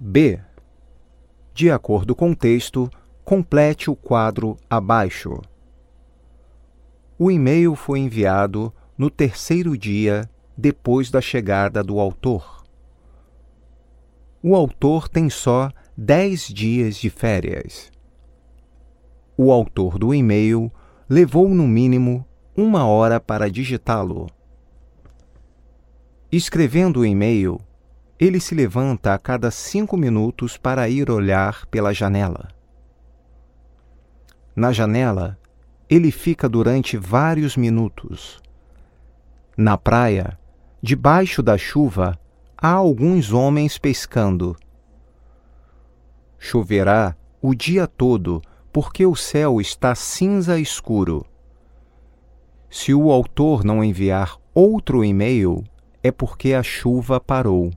B. De acordo com o texto, complete o quadro abaixo. O e-mail foi enviado no terceiro dia depois da chegada do autor. O autor tem só 10 dias de férias. O autor do e-mail levou no mínimo uma hora para digitá-lo. Escrevendo o e-mail, ele se levanta a cada cinco minutos para ir olhar pela janela. Na janela, ele fica durante vários minutos. Na praia, debaixo da chuva, há alguns homens pescando. Choverá o dia todo porque o céu está cinza escuro. Se o autor não enviar outro e-mail, é porque a chuva parou.